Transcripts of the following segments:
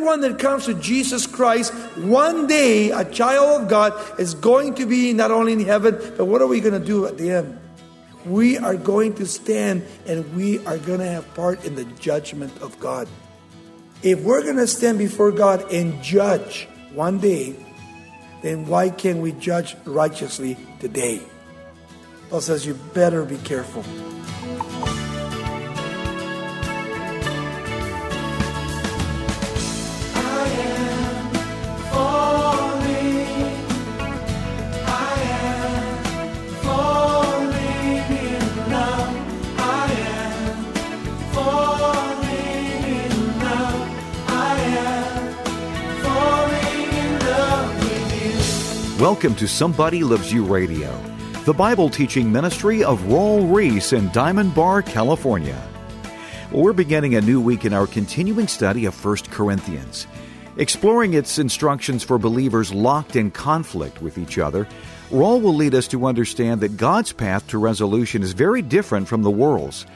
everyone that comes to Jesus Christ, one day a child of God is going to be not only in heaven, but what are we going to do at the end? We are going to stand and we are going to have part in the judgment of God. If we're going to stand before God and judge one day, then why can't we judge righteously today? Paul says you better be careful. Welcome to Somebody Loves You Radio, the Bible teaching ministry of Raul Ries in Diamond Bar, California. We're beginning a new week in our continuing study of 1 Corinthians, exploring its instructions for believers locked in conflict with each other. Raul will lead us to understand that God's path to resolution is very different from the world's.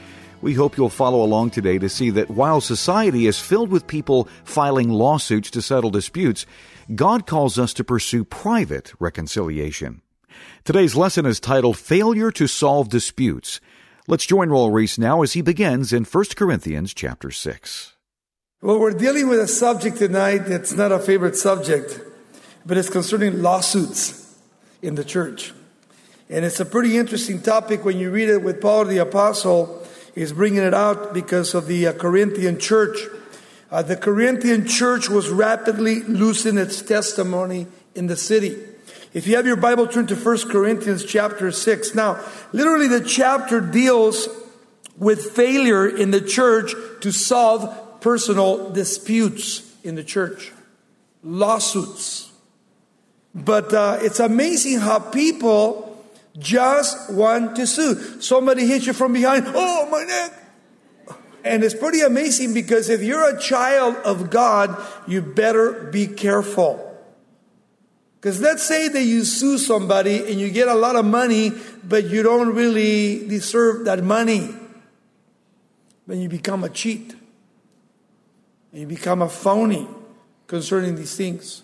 We hope you'll follow along today to see that while society is filled with people filing lawsuits to settle disputes, God calls us to pursue private reconciliation. Today's lesson is titled Failure to Solve Disputes. Let's join Raul Ries now as he begins in 1 Corinthians chapter 6. Well, we're dealing with a subject tonight that's not a favorite subject, but it's concerning lawsuits in the church. And it's a pretty interesting topic when you read it with Paul the Apostle. He's bringing it out because of the uh, Corinthian church. Uh, the Corinthian church was rapidly losing its testimony in the city. If you have your Bible, turn to 1 Corinthians chapter 6. Now, literally, the chapter deals with failure in the church to solve personal disputes in the church, lawsuits. But uh, it's amazing how people just want to sue. Somebody hits you from behind, oh, my neck. And it's pretty amazing because if you're a child of God, you better be careful. Because let's say that you sue somebody and you get a lot of money, but you don't really deserve that money. Then you become a cheat. And you become a phony concerning these things.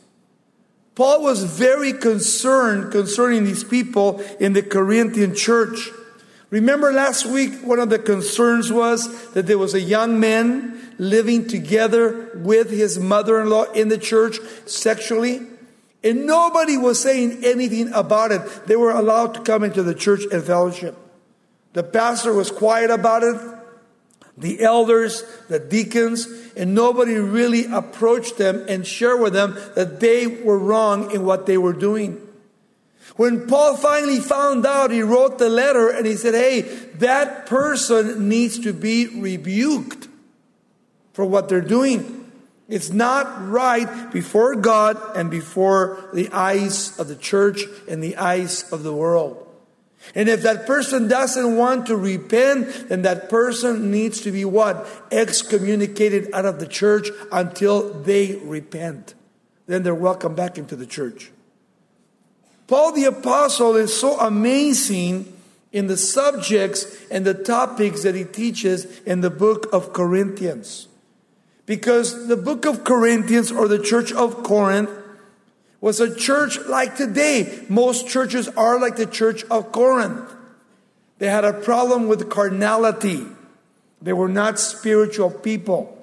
Paul was very concerned concerning these people in the Corinthian church. Remember last week, one of the concerns was that there was a young man living together with his mother in law in the church sexually. And nobody was saying anything about it. They were allowed to come into the church and fellowship. The pastor was quiet about it, the elders, the deacons, and nobody really approached them and shared with them that they were wrong in what they were doing. When Paul finally found out, he wrote the letter and he said, Hey, that person needs to be rebuked for what they're doing. It's not right before God and before the eyes of the church and the eyes of the world. And if that person doesn't want to repent, then that person needs to be what? Excommunicated out of the church until they repent. Then they're welcome back into the church. Paul the Apostle is so amazing in the subjects and the topics that he teaches in the book of Corinthians. Because the book of Corinthians or the church of Corinth was a church like today. Most churches are like the church of Corinth. They had a problem with carnality. They were not spiritual people.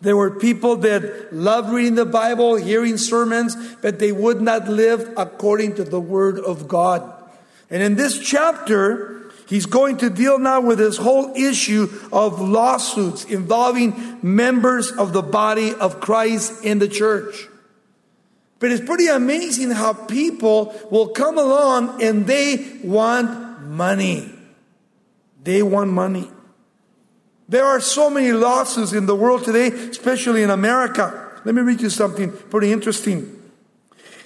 There were people that loved reading the Bible, hearing sermons, but they would not live according to the Word of God. And in this chapter, he's going to deal now with this whole issue of lawsuits involving members of the body of Christ in the church. But it's pretty amazing how people will come along and they want money. They want money. There are so many losses in the world today, especially in America. Let me read you something pretty interesting.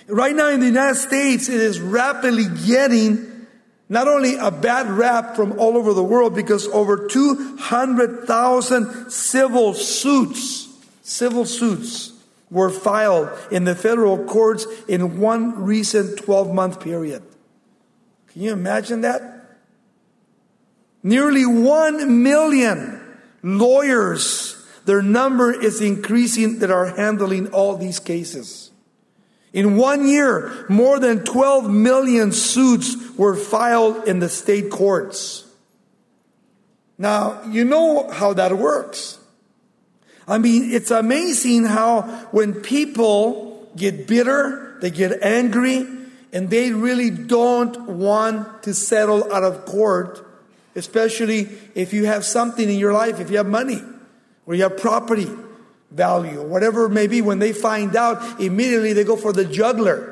Right now in the United States, it is rapidly getting not only a bad rap from all over the world because over 200,000 civil suits, civil suits were filed in the federal courts in one recent 12 month period. Can you imagine that? Nearly 1 million lawyers their number is increasing that are handling all these cases. In one year, more than 12 million suits were filed in the state courts. Now, you know how that works. I mean, it's amazing how when people get bitter, they get angry, and they really don't want to settle out of court, especially if you have something in your life, if you have money or you have property value or whatever it may be, when they find out, immediately they go for the juggler.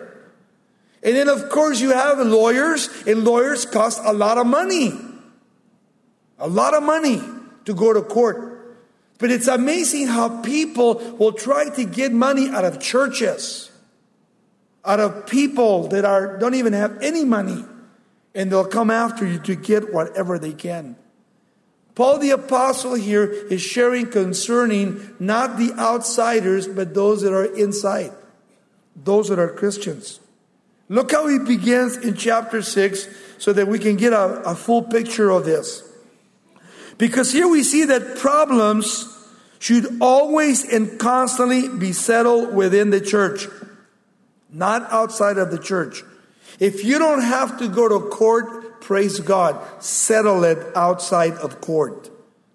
And then, of course, you have lawyers, and lawyers cost a lot of money. A lot of money to go to court. But it's amazing how people will try to get money out of churches out of people that are don't even have any money and they'll come after you to get whatever they can. Paul the apostle here is sharing concerning not the outsiders but those that are inside, those that are Christians. Look how he begins in chapter 6 so that we can get a, a full picture of this. Because here we see that problems should always and constantly be settled within the church not outside of the church. If you don't have to go to court, praise God, settle it outside of court.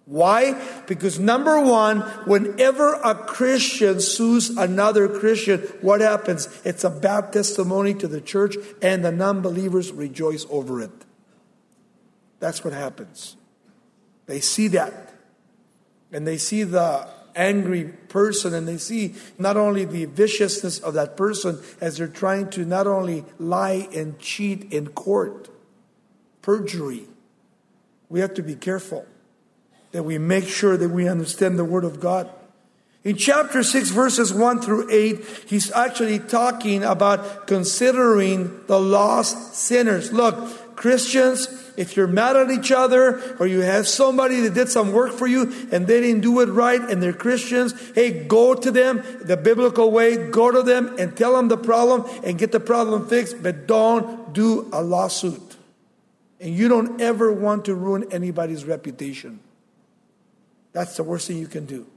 Why? Because number one, whenever a Christian sues another Christian, what happens? It's a bad testimony to the church, and the non believers rejoice over it. That's what happens. They see that. And they see the angry person and they see not only the viciousness of that person as they're trying to not only lie and cheat in court, perjury. We have to be careful that we make sure that we understand the Word of God. In chapter 6, verses 1 through 8, he's actually talking about considering the lost sinners. Look, Christians, if you're mad at each other or you have somebody that did some work for you and they didn't do it right and they're Christians, hey, go to them the biblical way, go to them and tell them the problem and get the problem fixed, but don't do a lawsuit. And you don't ever want to ruin anybody's reputation. That's the worst thing you can do.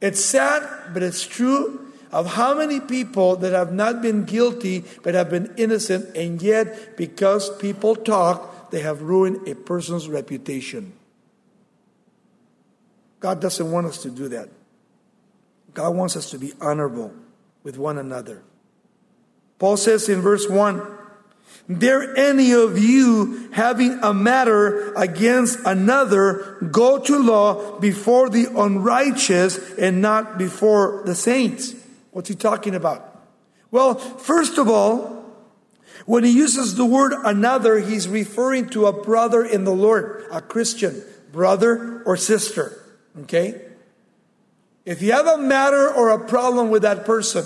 It's sad, but it's true of how many people that have not been guilty but have been innocent, and yet because people talk, they have ruined a person's reputation. God doesn't want us to do that. God wants us to be honorable with one another. Paul says in verse 1 Dare any of you having a matter against another go to law before the unrighteous and not before the saints? What's he talking about? Well, first of all, when he uses the word another, he's referring to a brother in the Lord, a Christian, brother or sister. Okay? If you have a matter or a problem with that person,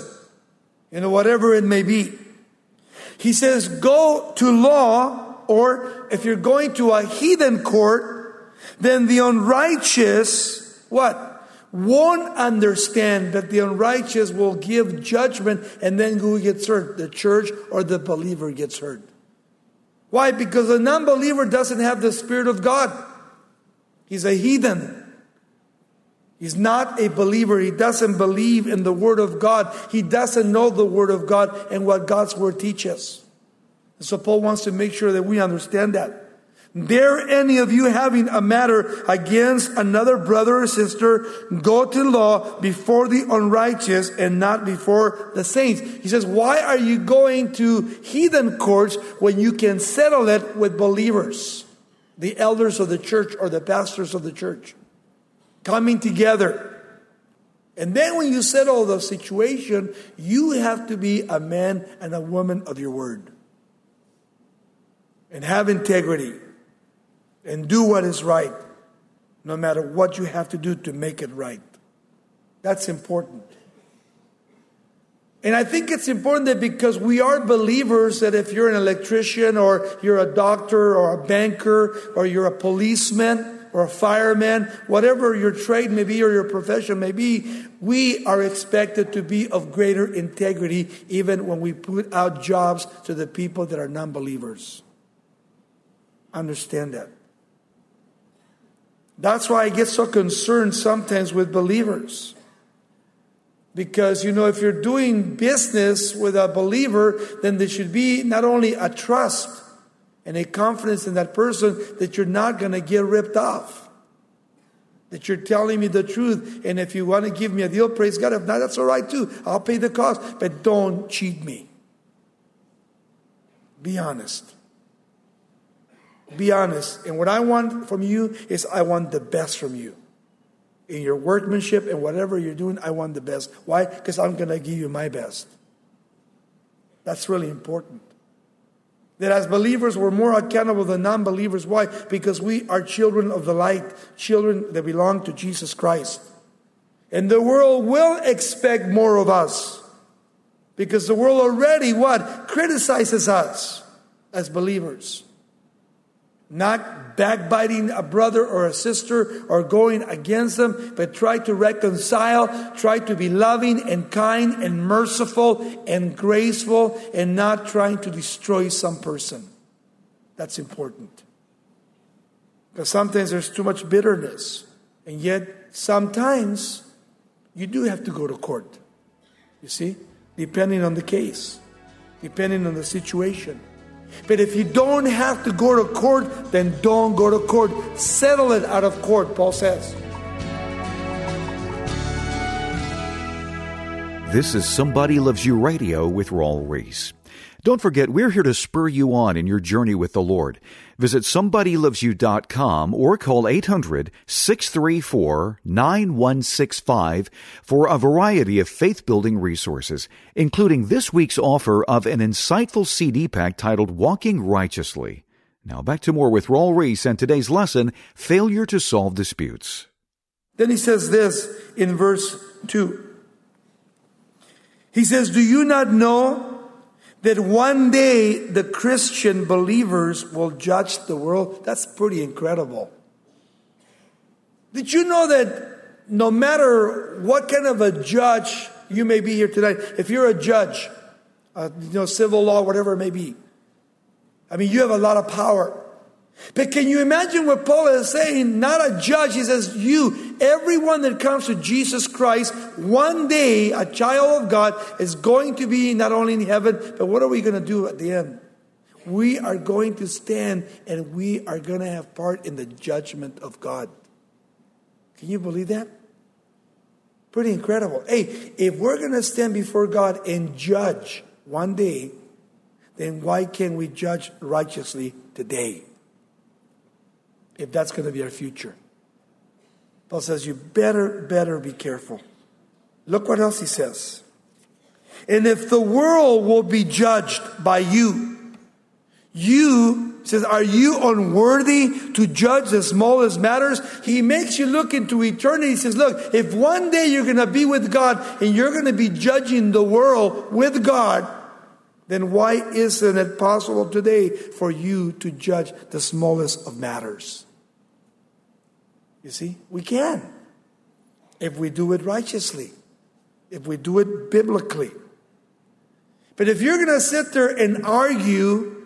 you know, whatever it may be, he says, go to law, or if you're going to a heathen court, then the unrighteous, what? Won't understand that the unrighteous will give judgment and then who gets hurt? The church or the believer gets hurt. Why? Because a non believer doesn't have the Spirit of God. He's a heathen. He's not a believer. He doesn't believe in the Word of God. He doesn't know the Word of God and what God's Word teaches. So Paul wants to make sure that we understand that. Dare any of you having a matter against another brother or sister go to law before the unrighteous and not before the saints? He says, Why are you going to heathen courts when you can settle it with believers, the elders of the church or the pastors of the church, coming together? And then when you settle the situation, you have to be a man and a woman of your word and have integrity and do what is right, no matter what you have to do to make it right. That's important. And I think it's important that because we are believers, that if you're an electrician or you're a doctor or a banker or you're a policeman or a fireman, whatever your trade may be or your profession may be, we are expected to be of greater integrity even when we put out jobs to the people that are non believers. Understand that. That's why I get so concerned sometimes with believers. Because, you know, if you're doing business with a believer, then there should be not only a trust and a confidence in that person that you're not going to get ripped off. That you're telling me the truth. And if you want to give me a deal, praise God. If not, that's all right too. I'll pay the cost. But don't cheat me. Be honest. Be honest. And what I want from you is I want the best from you. In your workmanship and whatever you're doing, I want the best. Why? Because I'm going to give you my best. That's really important. That as believers, we're more accountable than non believers. Why? Because we are children of the light, children that belong to Jesus Christ. And the world will expect more of us. Because the world already, what? Criticizes us as believers. Not backbiting a brother or a sister or going against them, but try to reconcile, try to be loving and kind and merciful and graceful and not trying to destroy some person. That's important. Because sometimes there's too much bitterness. And yet, sometimes you do have to go to court. You see? Depending on the case, depending on the situation. But if you don't have to go to court, then don't go to court. Settle it out of court, Paul says. This is Somebody Loves You Radio with Raul Ries. Don't forget, we're here to spur you on in your journey with the Lord. Visit somebodylovesyou.com or call 800-634-9165 for a variety of faith-building resources, including this week's offer of an insightful CD pack titled Walking Righteously. Now back to more with Raul Ries and today's lesson, Failure to Solve Disputes. Then he says this in verse 2. He says, Do you not know that one day the Christian believers will judge the world. That's pretty incredible. Did you know that no matter what kind of a judge you may be here tonight, if you're a judge, uh, you know, civil law, whatever it may be, I mean, you have a lot of power. But can you imagine what Paul is saying? Not a judge. He says, You, everyone that comes to Jesus Christ, one day a child of God is going to be not only in heaven, but what are we going to do at the end? We are going to stand and we are going to have part in the judgment of God. Can you believe that? Pretty incredible. Hey, if we're going to stand before God and judge one day, then why can't we judge righteously today? If that's going to be our future. Paul says, You better, better be careful. Look what else he says. And if the world will be judged by you, you says, Are you unworthy to judge the smallest matters? He makes you look into eternity. He says, Look, if one day you're going to be with God and you're going to be judging the world with God, then why isn't it possible today for you to judge the smallest of matters? You see, we can. If we do it righteously, if we do it biblically. But if you're going to sit there and argue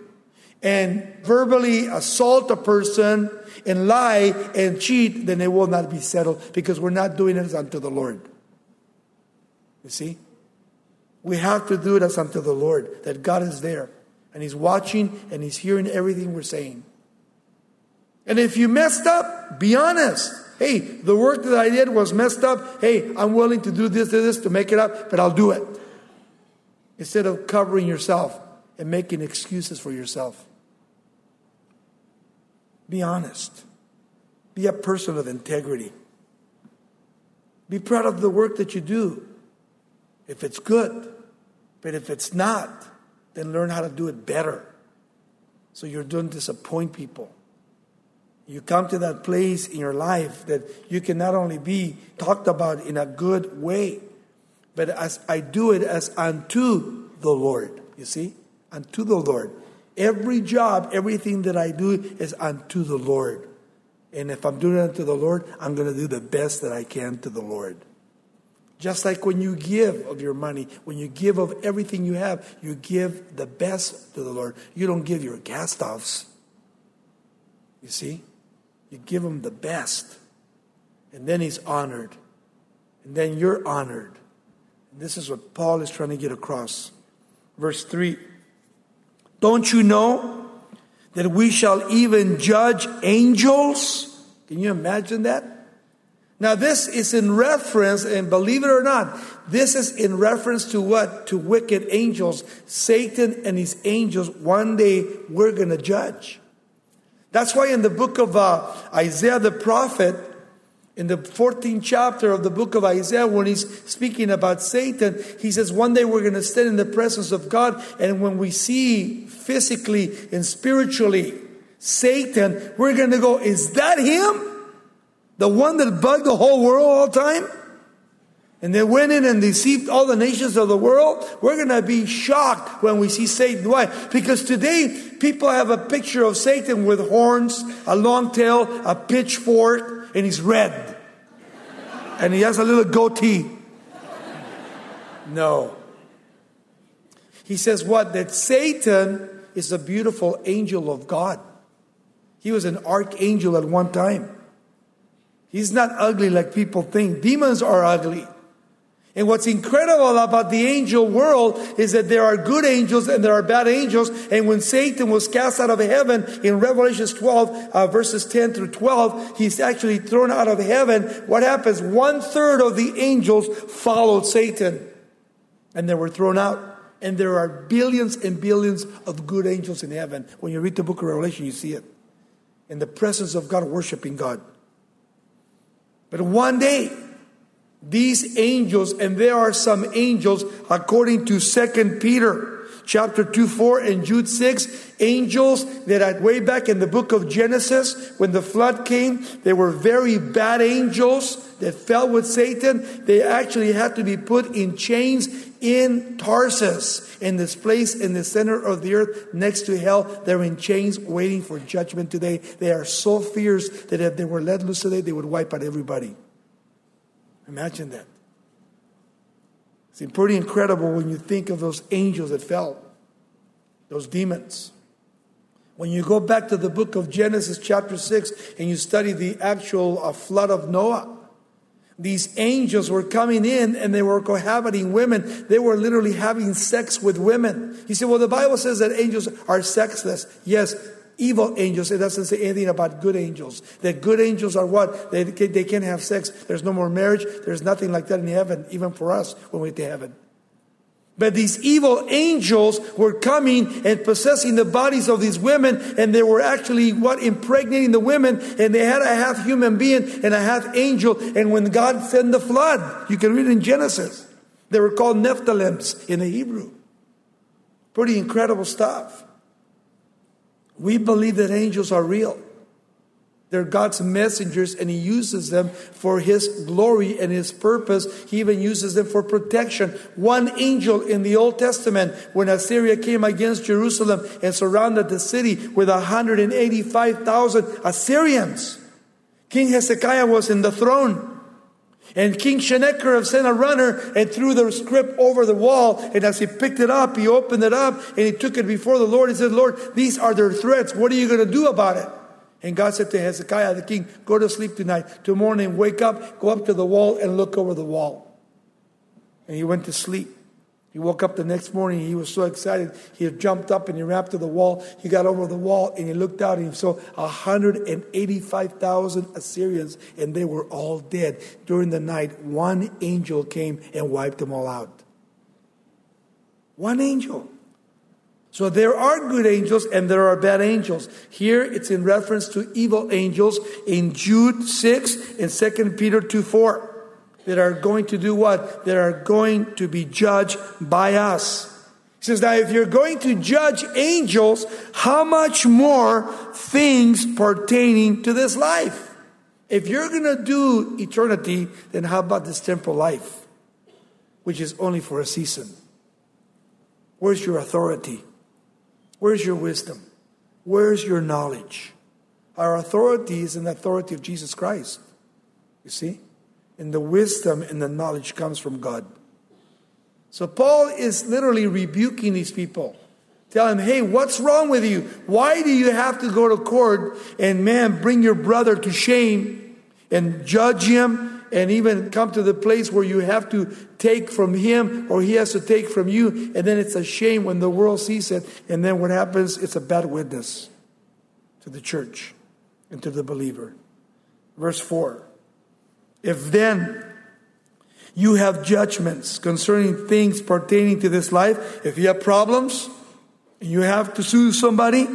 and verbally assault a person and lie and cheat, then it will not be settled because we're not doing it unto the Lord. You see? We have to do it as unto the Lord, that God is there and He's watching and He's hearing everything we're saying. And if you messed up, be honest. Hey, the work that I did was messed up. Hey, I'm willing to do this, this, this to make it up, but I'll do it. Instead of covering yourself and making excuses for yourself. Be honest. Be a person of integrity. Be proud of the work that you do. If it's good, but if it's not, then learn how to do it better. So you don't disappoint people you come to that place in your life that you can not only be talked about in a good way, but as I do it as unto the Lord. You see? Unto the Lord. Every job, everything that I do is unto the Lord. And if I'm doing it unto the Lord, I'm going to do the best that I can to the Lord. Just like when you give of your money, when you give of everything you have, you give the best to the Lord. You don't give your cast offs. You see? You give him the best. and then he's honored, and then you're honored. And this is what Paul is trying to get across. Verse 3 Don't you know that we shall even judge angels? Can you imagine that? Now, this is in reference, and believe it or not, this is in reference to what? To wicked angels. Satan and his angels, one day we're going to judge. That's why in the book of uh, Isaiah the prophet, in the 14th chapter of the book of Isaiah, when he's speaking about Satan, he says, One day we're going to stand in the presence of God, and when we see physically and spiritually Satan, we're going to go, Is that him? The one that bugged the whole world all the time? And they went in and deceived all the nations of the world. We're going to be shocked when we see Satan. Why? Because today people have a picture of Satan with horns, a long tail, a pitchfork, and he's red. And he has a little goatee. No. He says what? That Satan is a beautiful angel of God. He was an archangel at one time. He's not ugly like people think. Demons are ugly. And what's incredible about the angel world is that there are good angels and there are bad angels. And when Satan was cast out of heaven in Revelation 12, uh, verses 10 through 12, he's actually thrown out of heaven. What happens? One third of the angels followed Satan and they were thrown out. And there are billions and billions of good angels in heaven. When you read the book of Revelation, you see it. In the presence of God, worshiping God. But one day, these angels, and there are some angels, according to Second Peter chapter 2 4 and Jude 6 angels that at way back in the book of Genesis when the flood came they were very bad angels that fell with Satan. They actually had to be put in chains in Tartarus in this place in the center of the earth next to hell. They're in chains waiting for judgment today. They are so fierce that if they were let loose today they would wipe out everybody Imagine that. It's pretty incredible when you think of those angels that fell, those demons. When you go back to the book of Genesis, chapter 6, and you study the actual uh, flood of Noah, these angels were coming in and they were cohabiting women. They were literally having sex with women. You say, well, the Bible says that angels are sexless. Yes, evil angels. It doesn't say anything about good angels. That good angels are what? They, they can't have sex. There's no more marriage. There's nothing like that in heaven, even for us when we get to heaven. But these evil angels were coming and possessing the bodies of these women, and they were actually what impregnating the women, and they had a half human being and a half angel. And when God sent the flood, you can read in Genesis, they were called Nephilims in the Hebrew. Pretty incredible stuff. We believe that angels are real. They're God's messengers, and He uses them for His glory and His purpose. He even uses them for protection. One angel in the Old Testament, when Assyria came against Jerusalem and surrounded the city with 185,000 Assyrians, King Hezekiah was in the throne. And King Sennacherib sent a runner and threw the script over the wall. And as he picked it up, he opened it up and he took it before the Lord. He said, Lord, these are their threats. What are you going to do about it? And God said to Hezekiah the king, Go to sleep tonight. Tomorrow morning, wake up, go up to the wall and look over the wall. And he went to sleep. He woke up the next morning. He was so excited. He jumped up and he ran to the wall. He got over the wall and he looked out and he saw 185,000 Assyrians and they were all dead. During the night, one angel came and wiped them all out. One angel. So there are good angels and there are bad angels. Here it's in reference to evil angels in Jude 6 and 2 Peter 2 4 that are going to do what? That are going to be judged by us. He says, now if you're going to judge angels, how much more things pertaining to this life? If you're going to do eternity, then how about this temporal life, which is only for a season? Where's your authority? Where's your wisdom? Where's your knowledge? Our authority is in the authority of Jesus Christ. You see? And the wisdom and the knowledge comes from God. So Paul is literally rebuking these people. Tell him, hey, what's wrong with you? Why do you have to go to court and man, bring your brother to shame and judge him and even come to the place where you have to take from him or he has to take from you. And then it's a shame when the world sees it. And then what happens? It's a bad witness to the church and to the believer. Verse 4 If then you have judgments concerning things pertaining to this life, if you have problems you have to sue somebody,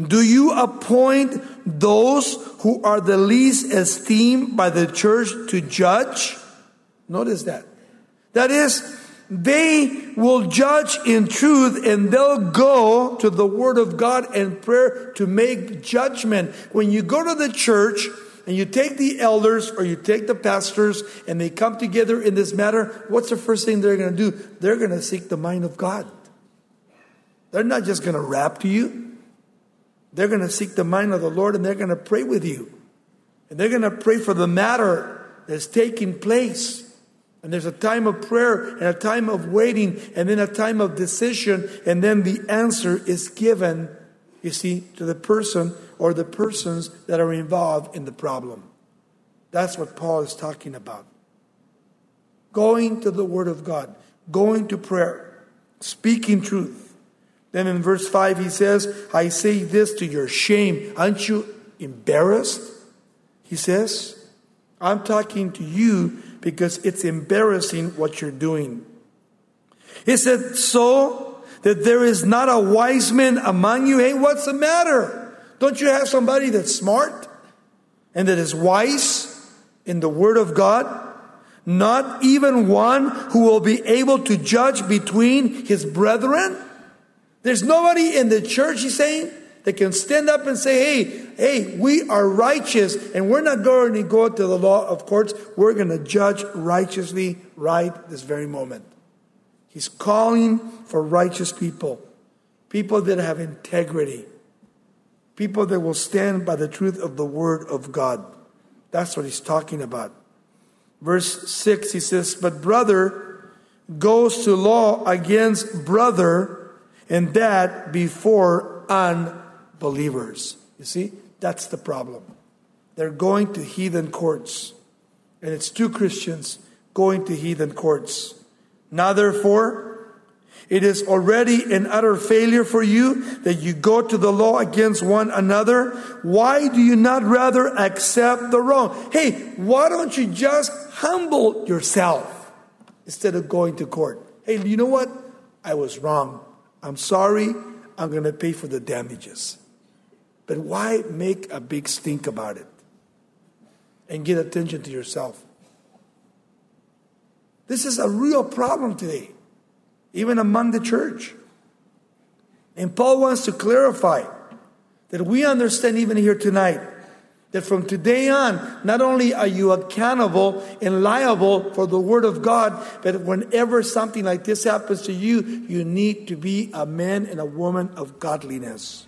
do you appoint those who are the least esteemed by the church to judge? Notice that. That is, they will judge in truth and they'll go to the Word of God and prayer to make judgment. When you go to the church and you take the elders or you take the pastors and they come together in this matter, what's the first thing they're going to do? They're going to seek the mind of God. They're not just going to rap to you, they're going to seek the mind of the Lord and they're going to pray with you. And they're going to pray for the matter that's taking place. And there's a time of prayer and a time of waiting and then a time of decision. And then the answer is given, you see, to the person or the persons that are involved in the problem. That's what Paul is talking about. Going to the Word of God, going to prayer, speaking truth. Then in verse 5, he says, I say this to your shame. Aren't you embarrassed? He says, I'm talking to you because it's embarrassing what you're doing. He said, So that there is not a wise man among you. Hey, what's the matter? Don't you have somebody that's smart and that is wise in the Word of God? Not even one who will be able to judge between his brethren? There's nobody in the church, he's saying, that can stand up and say, hey, hey, we are righteous and we're not going to go to the law of courts. We're going to judge righteously right this very moment. He's calling for righteous people, people that have integrity, people that will stand by the truth of the word of God. That's what he's talking about. Verse 6, he says, But brother goes to law against brother, and that before un believers. You see, that's the problem. They're going to heathen courts, and it's two Christians going to heathen courts. Now, therefore, it is already an utter failure for you that you go to the law against one another. Why do you not rather accept the wrong? Hey, why don't you just humble yourself instead of going to court? Hey, you know what? I was wrong. I'm sorry. I'm going to pay for the damages. But why make a big stink about it and get attention to yourself? This is a real problem today, even among the church. And Paul wants to clarify that we understand even here tonight that from today on, not only are you accountable and liable for the Word of God, but whenever something like this happens to you, you need to be a man and a woman of godliness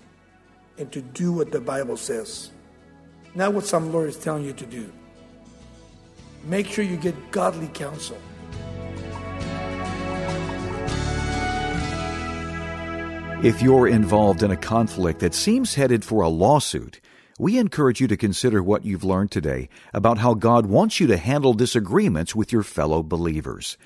and to do what the Bible says. Not what some lawyer is telling you to do. Make sure you get godly counsel. If you're involved in a conflict that seems headed for a lawsuit, we encourage you to consider what you've learned today about how God wants you to handle disagreements with your fellow believers.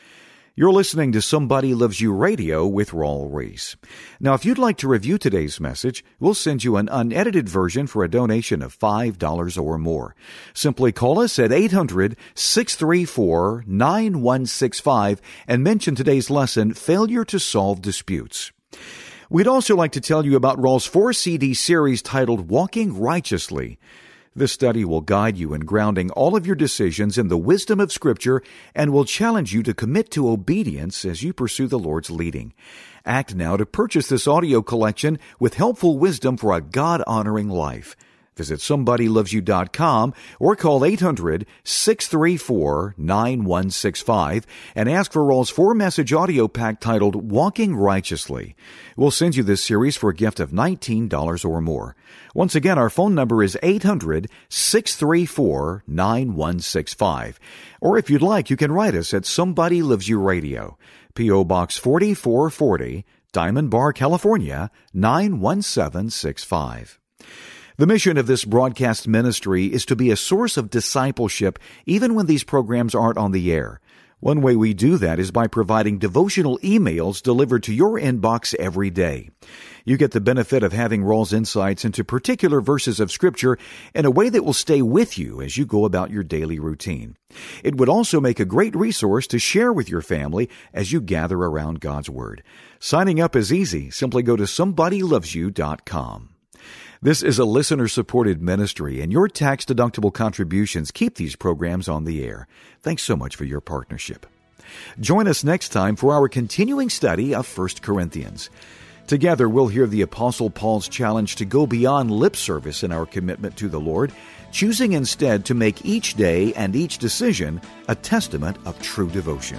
You're listening to Somebody Loves You Radio with Raul Ries. Now, if you'd like to review today's message, we'll send you an unedited version for a donation of $5 or more. Simply call us at 800-634-9165 and mention today's lesson, Failure to Solve Disputes. We'd also like to tell you about Raul's four CD series titled Walking Righteously. This study will guide you in grounding all of your decisions in the wisdom of Scripture and will challenge you to commit to obedience as you pursue the Lord's leading. Act now to purchase this audio collection with helpful wisdom for a God honoring life. Visit somebodylovesyou.com or call 800 634 9165 and ask for Raul's four message audio pack titled Walking Righteously. We'll send you this series for a gift of $19 or more. Once again, our phone number is 800 634 9165. Or if you'd like, you can write us at Somebody Loves You Radio, P.O. Box 4440, Diamond Bar, California 91765. The mission of this broadcast ministry is to be a source of discipleship even when these programs aren't on the air. One way we do that is by providing devotional emails delivered to your inbox every day. You get the benefit of having Raul's insights into particular verses of Scripture in a way that will stay with you as you go about your daily routine. It would also make a great resource to share with your family as you gather around God's Word. Signing up is easy. Simply go to somebodylovesyou.com. This is a listener supported ministry, and your tax deductible contributions keep these programs on the air. Thanks so much for your partnership. Join us next time for our continuing study of 1 Corinthians. Together, we'll hear the Apostle Paul's challenge to go beyond lip service in our commitment to the Lord, choosing instead to make each day and each decision a testament of true devotion.